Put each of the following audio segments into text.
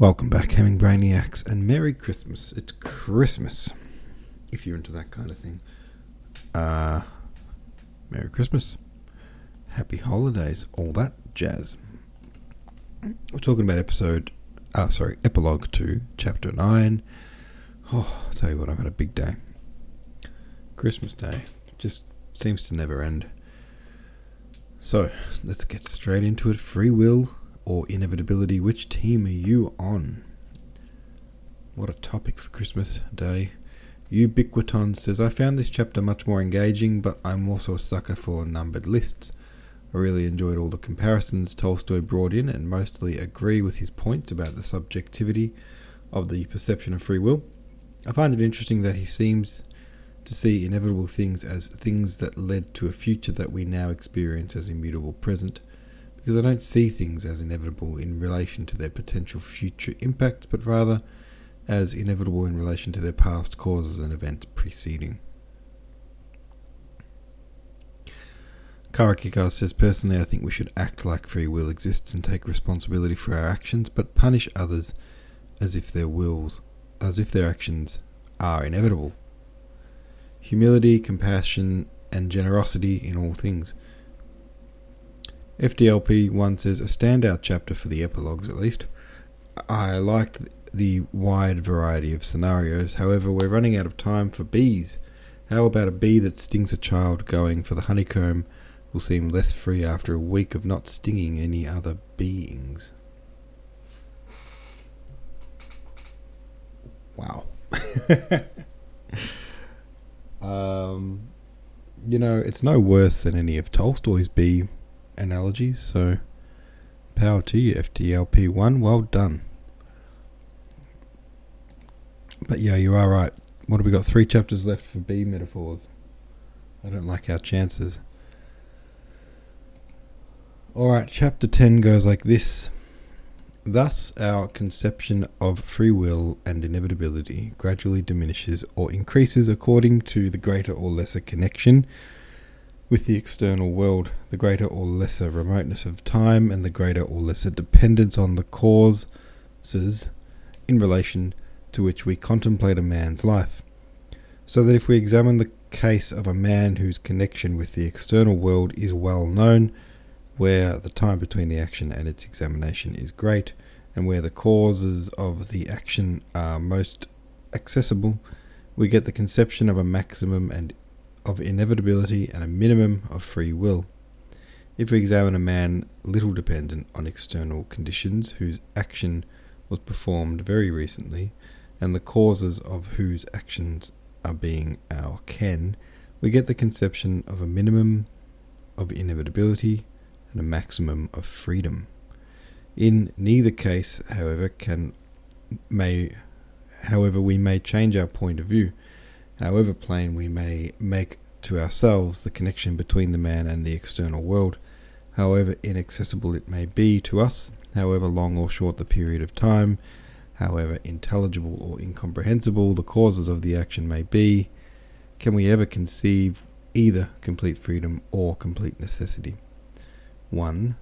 Welcome back, Hemming Brainiacs, and Merry Christmas. It's Christmas, if you're into that kind of thing. Uh, Merry Christmas, Happy Holidays, all that jazz. We're talking about episode, uh, sorry, epilogue two, chapter nine. Oh, I'll tell you what, I've had a big day. Christmas Day just seems to never end. So, let's get straight into it. Free will or inevitability, which team are you on? What a topic for Christmas Day. Ubiquiton says, I found this chapter much more engaging, but I'm also a sucker for numbered lists. I really enjoyed all the comparisons Tolstoy brought in and mostly agree with his points about the subjectivity of the perception of free will. I find it interesting that he seems to see inevitable things as things that led to a future that we now experience as immutable present because I don't see things as inevitable in relation to their potential future impact, but rather as inevitable in relation to their past causes and events preceding. Karakikar says, Personally, I think we should act like free will exists and take responsibility for our actions, but punish others as if their wills, as if their actions are inevitable. Humility, compassion, and generosity in all things. FDLP one says a standout chapter for the epilogues, at least. I liked the wide variety of scenarios. However, we're running out of time for bees. How about a bee that stings a child going for the honeycomb will seem less free after a week of not stinging any other beings? Wow. um, you know, it's no worse than any of Tolstoy's bee analogies. So, power to you, FDLP1. Well done. But yeah, you are right. What have we got? Three chapters left for B metaphors. I don't like our chances. Alright, chapter 10 goes like this. Thus, our conception of free will and inevitability gradually diminishes or increases according to the greater or lesser connection with the external world, the greater or lesser remoteness of time, and the greater or lesser dependence on the causes in relation to which we contemplate a man's life. So that if we examine the case of a man whose connection with the external world is well known, where the time between the action and its examination is great, and where the causes of the action are most accessible, we get the conception of a maximum and of inevitability and a minimum of free will. If we examine a man little dependent on external conditions whose action was performed very recently, and the causes of whose actions are being our ken, we get the conception of a minimum of inevitability and a maximum of freedom. In neither case, however, can may however we may change our point of view however plain we may make to ourselves the connection between the man and the external world, however inaccessible it may be to us, however long or short the period of time, however intelligible or incomprehensible the causes of the action may be, can we ever conceive either complete freedom or complete necessity? 1.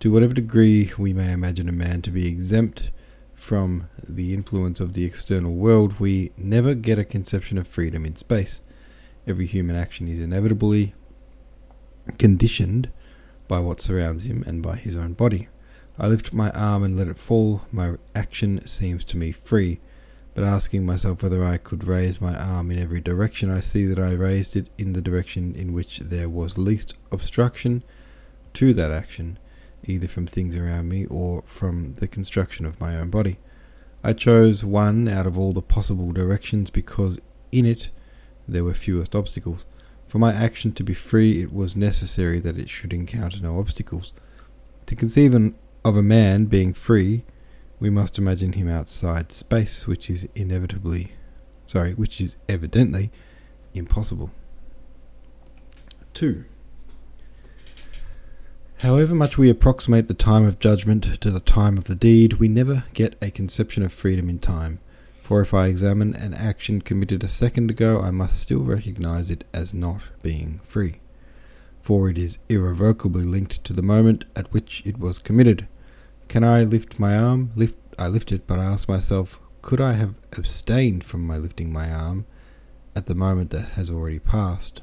To whatever degree we may imagine a man to be exempt from the influence of the external world, we never get a conception of freedom in space. Every human action is inevitably conditioned by what surrounds him and by his own body. I lift my arm and let it fall. My action seems to me free, but asking myself whether I could raise my arm in every direction, I see that I raised it in the direction in which there was least obstruction to that action either from things around me or from the construction of my own body. I chose one out of all the possible directions because in it there were fewest obstacles. For my action to be free, it was necessary that it should encounter no obstacles. To conceive an, of a man being free, we must imagine him outside space, which is inevitably, sorry, which is evidently impossible. 2. However much we approximate the time of judgment to the time of the deed, we never get a conception of freedom in time. For if I examine an action committed a second ago, I must still recognize it as not being free. For it is irrevocably linked to the moment at which it was committed. Can I lift my arm? Lift I lift it, but I ask myself, could I have abstained from my lifting my arm at the moment that has already passed?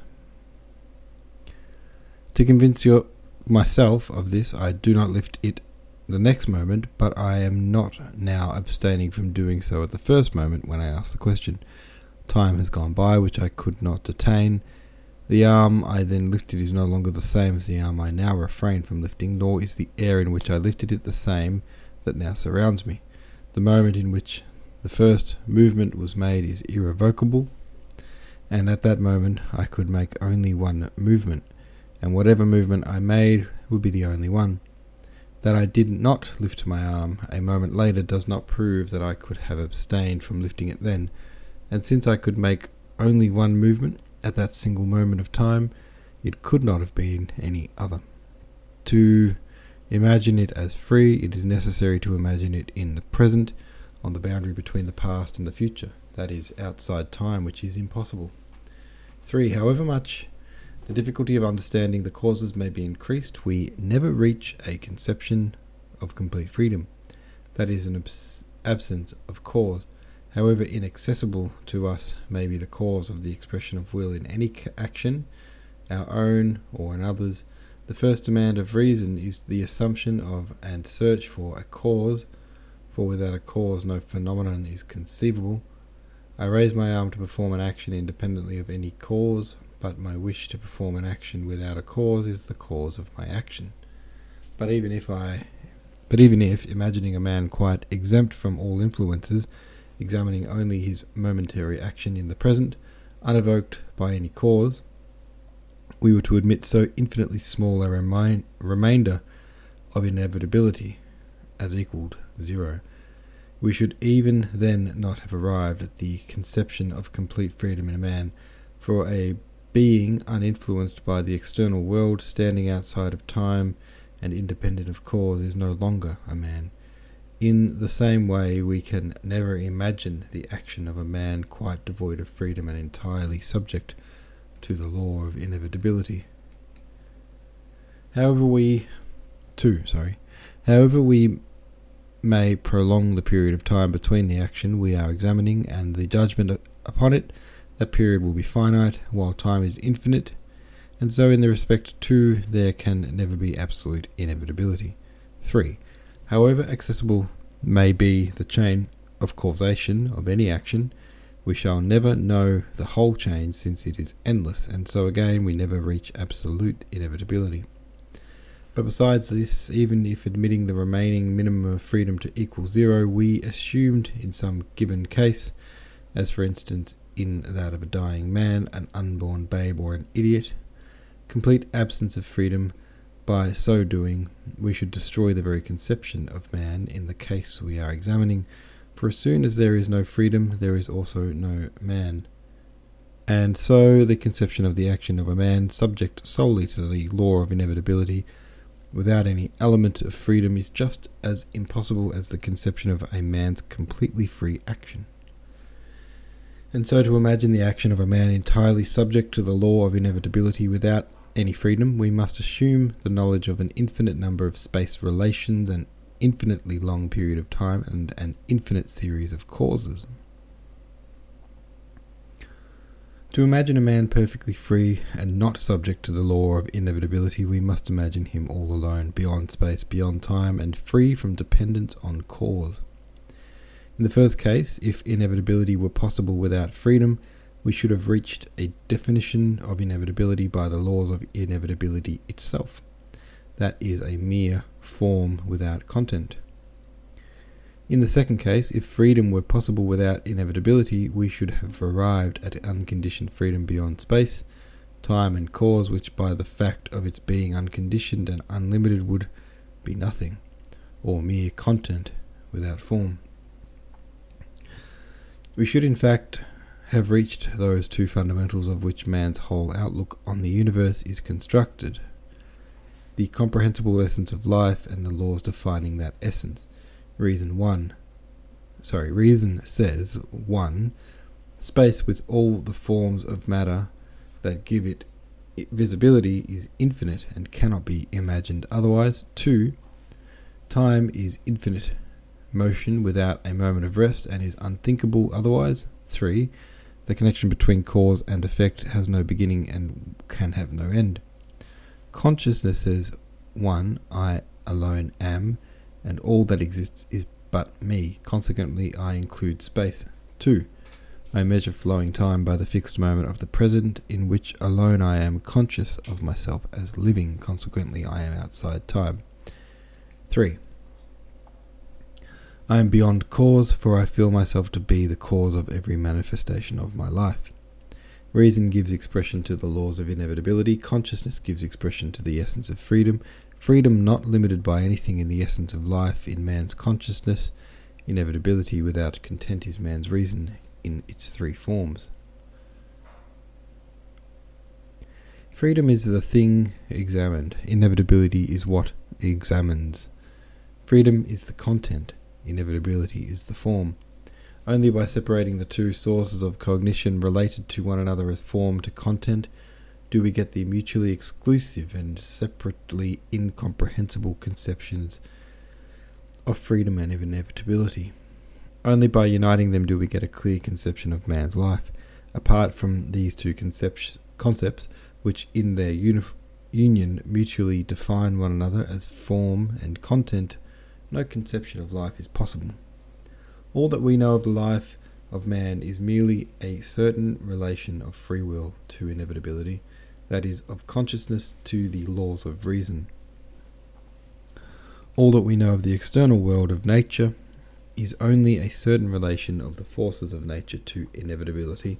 To convince your, myself of this, I do not lift it the next moment, but I am not now abstaining from doing so at the first moment when I ask the question. Time has gone by which I could not detain. The arm I then lifted is no longer the same as the arm I now refrain from lifting, nor is the air in which I lifted it the same that now surrounds me. The moment in which the first movement was made is irrevocable, and at that moment I could make only one movement, and whatever movement I made would be the only one. That I did not lift my arm a moment later does not prove that I could have abstained from lifting it then, and since I could make only one movement at that single moment of time, it could not have been any other. To imagine it as free, it is necessary to imagine it in the present, on the boundary between the past and the future, that is, outside time, which is impossible. 3. However much the difficulty of understanding the causes may be increased, we never reach a conception of complete freedom. That is, an abs- absence of cause, however inaccessible to us may be the cause of the expression of will in any action, our own or in others. The first demand of reason is the assumption of and search for a cause, for without a cause no phenomenon is conceivable. I raise my arm to perform an action independently of any cause, but my wish to perform an action without a cause is the cause of my action. But even if I but even if, imagining a man quite exempt from all influences, examining only his momentary action in the present, unevoked by any cause, we were to admit so infinitely small a remainder of inevitability as equaled zero, we should even then not have arrived at the conception of complete freedom in a man, for a being uninfluenced by the external world, standing outside of time and independent of cause, is no longer a man. In the same way, we can never imagine the action of a man quite devoid of freedom and entirely subject to the law of inevitability. However, we, too, sorry, however we may prolong the period of time between the action we are examining and the judgment upon it, that period will be finite, while time is infinite, and so in the respect to there can never be absolute inevitability. 3. However accessible may be the chain of causation of any action, we shall never know the whole chain since it is endless, and so again we never reach absolute inevitability. But besides this, even if admitting the remaining minimum of freedom to equal zero, we assumed in some given case, as for instance in that of a dying man, an unborn babe, or an idiot. Complete absence of freedom. By so doing, we should destroy the very conception of man in the case we are examining, for as soon as there is no freedom, there is also no man. And so the conception of the action of a man, subject solely to the law of inevitability, without any element of freedom, is just as impossible as the conception of a man's completely free action. And so to imagine the action of a man entirely subject to the law of inevitability without any freedom, we must assume the knowledge of an infinite number of space relations, an infinitely long period of time, and an infinite series of causes. To imagine a man perfectly free and not subject to the law of inevitability, we must imagine him all alone, beyond space, beyond time, and free from dependence on cause. In the first case, if inevitability were possible without freedom, we should have reached a definition of inevitability by the laws of inevitability itself. That is a mere form without content. In the second case, if freedom were possible without inevitability, we should have arrived at unconditioned freedom beyond space, time, and cause, which by the fact of its being unconditioned and unlimited would be nothing, or mere content without form. We should, in fact, have reached those two fundamentals of which man's whole outlook on the universe is constructed the comprehensible essence of life and the laws defining that essence. Reason 1. Sorry, reason says 1. Space with all the forms of matter that give it visibility is infinite and cannot be imagined otherwise. 2. Time is infinite motion without a moment of rest and is unthinkable otherwise. 3. The connection between cause and effect has no beginning and can have no end. Consciousness says, 1. I alone am, and all that exists is but me. Consequently, I include space. 2. I measure flowing time by the fixed moment of the present, in which alone I am conscious of myself as living. Consequently, I am outside time. 3. I am beyond cause, for I feel myself to be the cause of every manifestation of my life. Reason gives expression to the laws of inevitability, consciousness gives expression to the essence of freedom, freedom not limited by anything in the essence of life in man's consciousness, inevitability without content is man's reason in its three forms. Freedom is the thing examined, inevitability is what examines. Freedom is the content, inevitability is the form. Only by separating the two sources of cognition related to one another as form to content do we get the mutually exclusive and separately incomprehensible conceptions of freedom and of inevitability. Only by uniting them do we get a clear conception of man's life. Apart from these two concepts, concepts which in their union mutually define one another as form and content, no conception of life is possible. All that we know of the life of man is merely a certain relation of free will to inevitability, that is, of consciousness to the laws of reason. All that we know of the external world of nature is only a certain relation of the forces of nature to inevitability,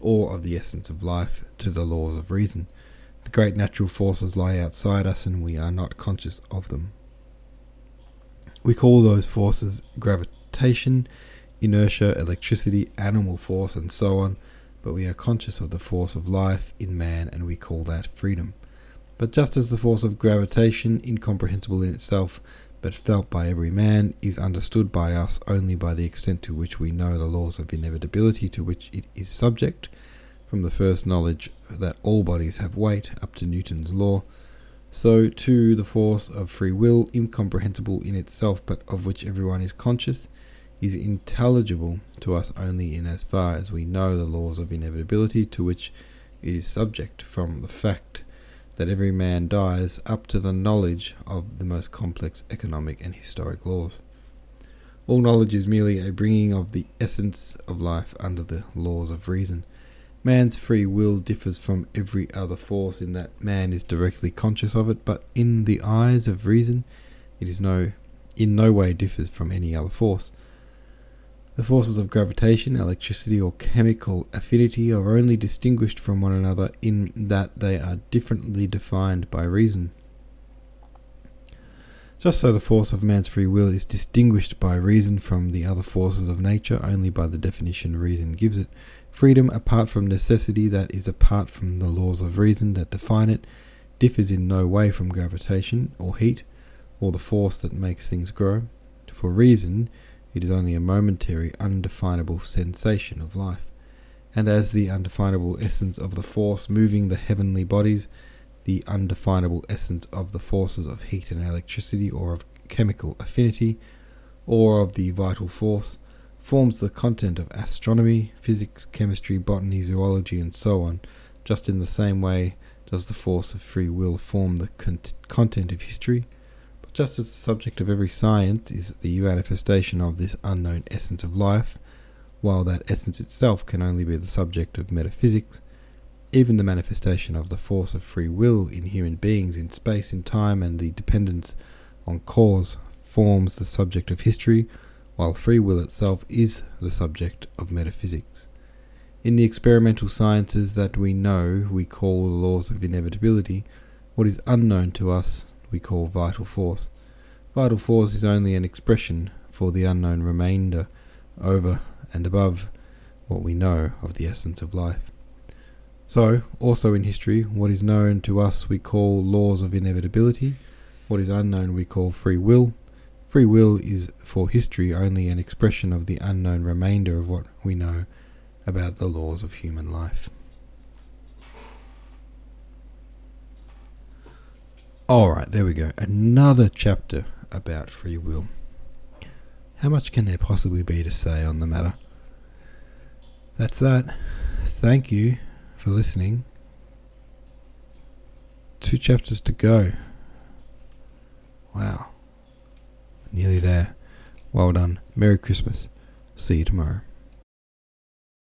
or of the essence of life to the laws of reason. The great natural forces lie outside us, and we are not conscious of them. We call those forces gravitation, inertia, electricity, animal force, and so on, but we are conscious of the force of life in man and we call that freedom. But just as the force of gravitation, incomprehensible in itself, but felt by every man, is understood by us only by the extent to which we know the laws of inevitability to which it is subject, from the first knowledge that all bodies have weight up to Newton's law, so, too, the force of free will, incomprehensible in itself but of which everyone is conscious, is intelligible to us only in as far as we know the laws of inevitability to which it is subject, from the fact that every man dies up to the knowledge of the most complex economic and historic laws. All knowledge is merely a bringing of the essence of life under the laws of reason Man's free will differs from every other force in that man is directly conscious of it, but in the eyes of reason, it is no in no way differs from any other force. The forces of gravitation, electricity, or chemical affinity are only distinguished from one another in that they are differently defined by reason. Just so the force of man's free will is distinguished by reason from the other forces of nature only by the definition reason gives it, Freedom, apart from necessity that is apart from the laws of reason that define it, differs in no way from gravitation or heat or the force that makes things grow. For reason, it is only a momentary, undefinable sensation of life. And as the undefinable essence of the force moving the heavenly bodies, the undefinable essence of the forces of heat and electricity, or of chemical affinity, or of the vital force, forms the content of astronomy, physics, chemistry, botany, zoology, and so on, just in the same way does the force of free will form the con- content of history. But just as the subject of every science is the manifestation of this unknown essence of life, while that essence itself can only be the subject of metaphysics, even the manifestation of the force of free will in human beings in space and time and the dependence on cause forms the subject of history while free will itself is the subject of metaphysics. In the experimental sciences that we know we call the laws of inevitability, what is unknown to us we call vital force. Vital force is only an expression for the unknown remainder over and above what we know of the essence of life. So, also in history, what is known to us we call laws of inevitability, what is unknown we call free will, Free will is for history only an expression of the unknown remainder of what we know about the laws of human life. Alright, there we go. Another chapter about free will. How much can there possibly be to say on the matter? That's that. Thank you for listening. Two chapters to go. Wow. Nearly there. Well done. Merry Christmas. See you tomorrow.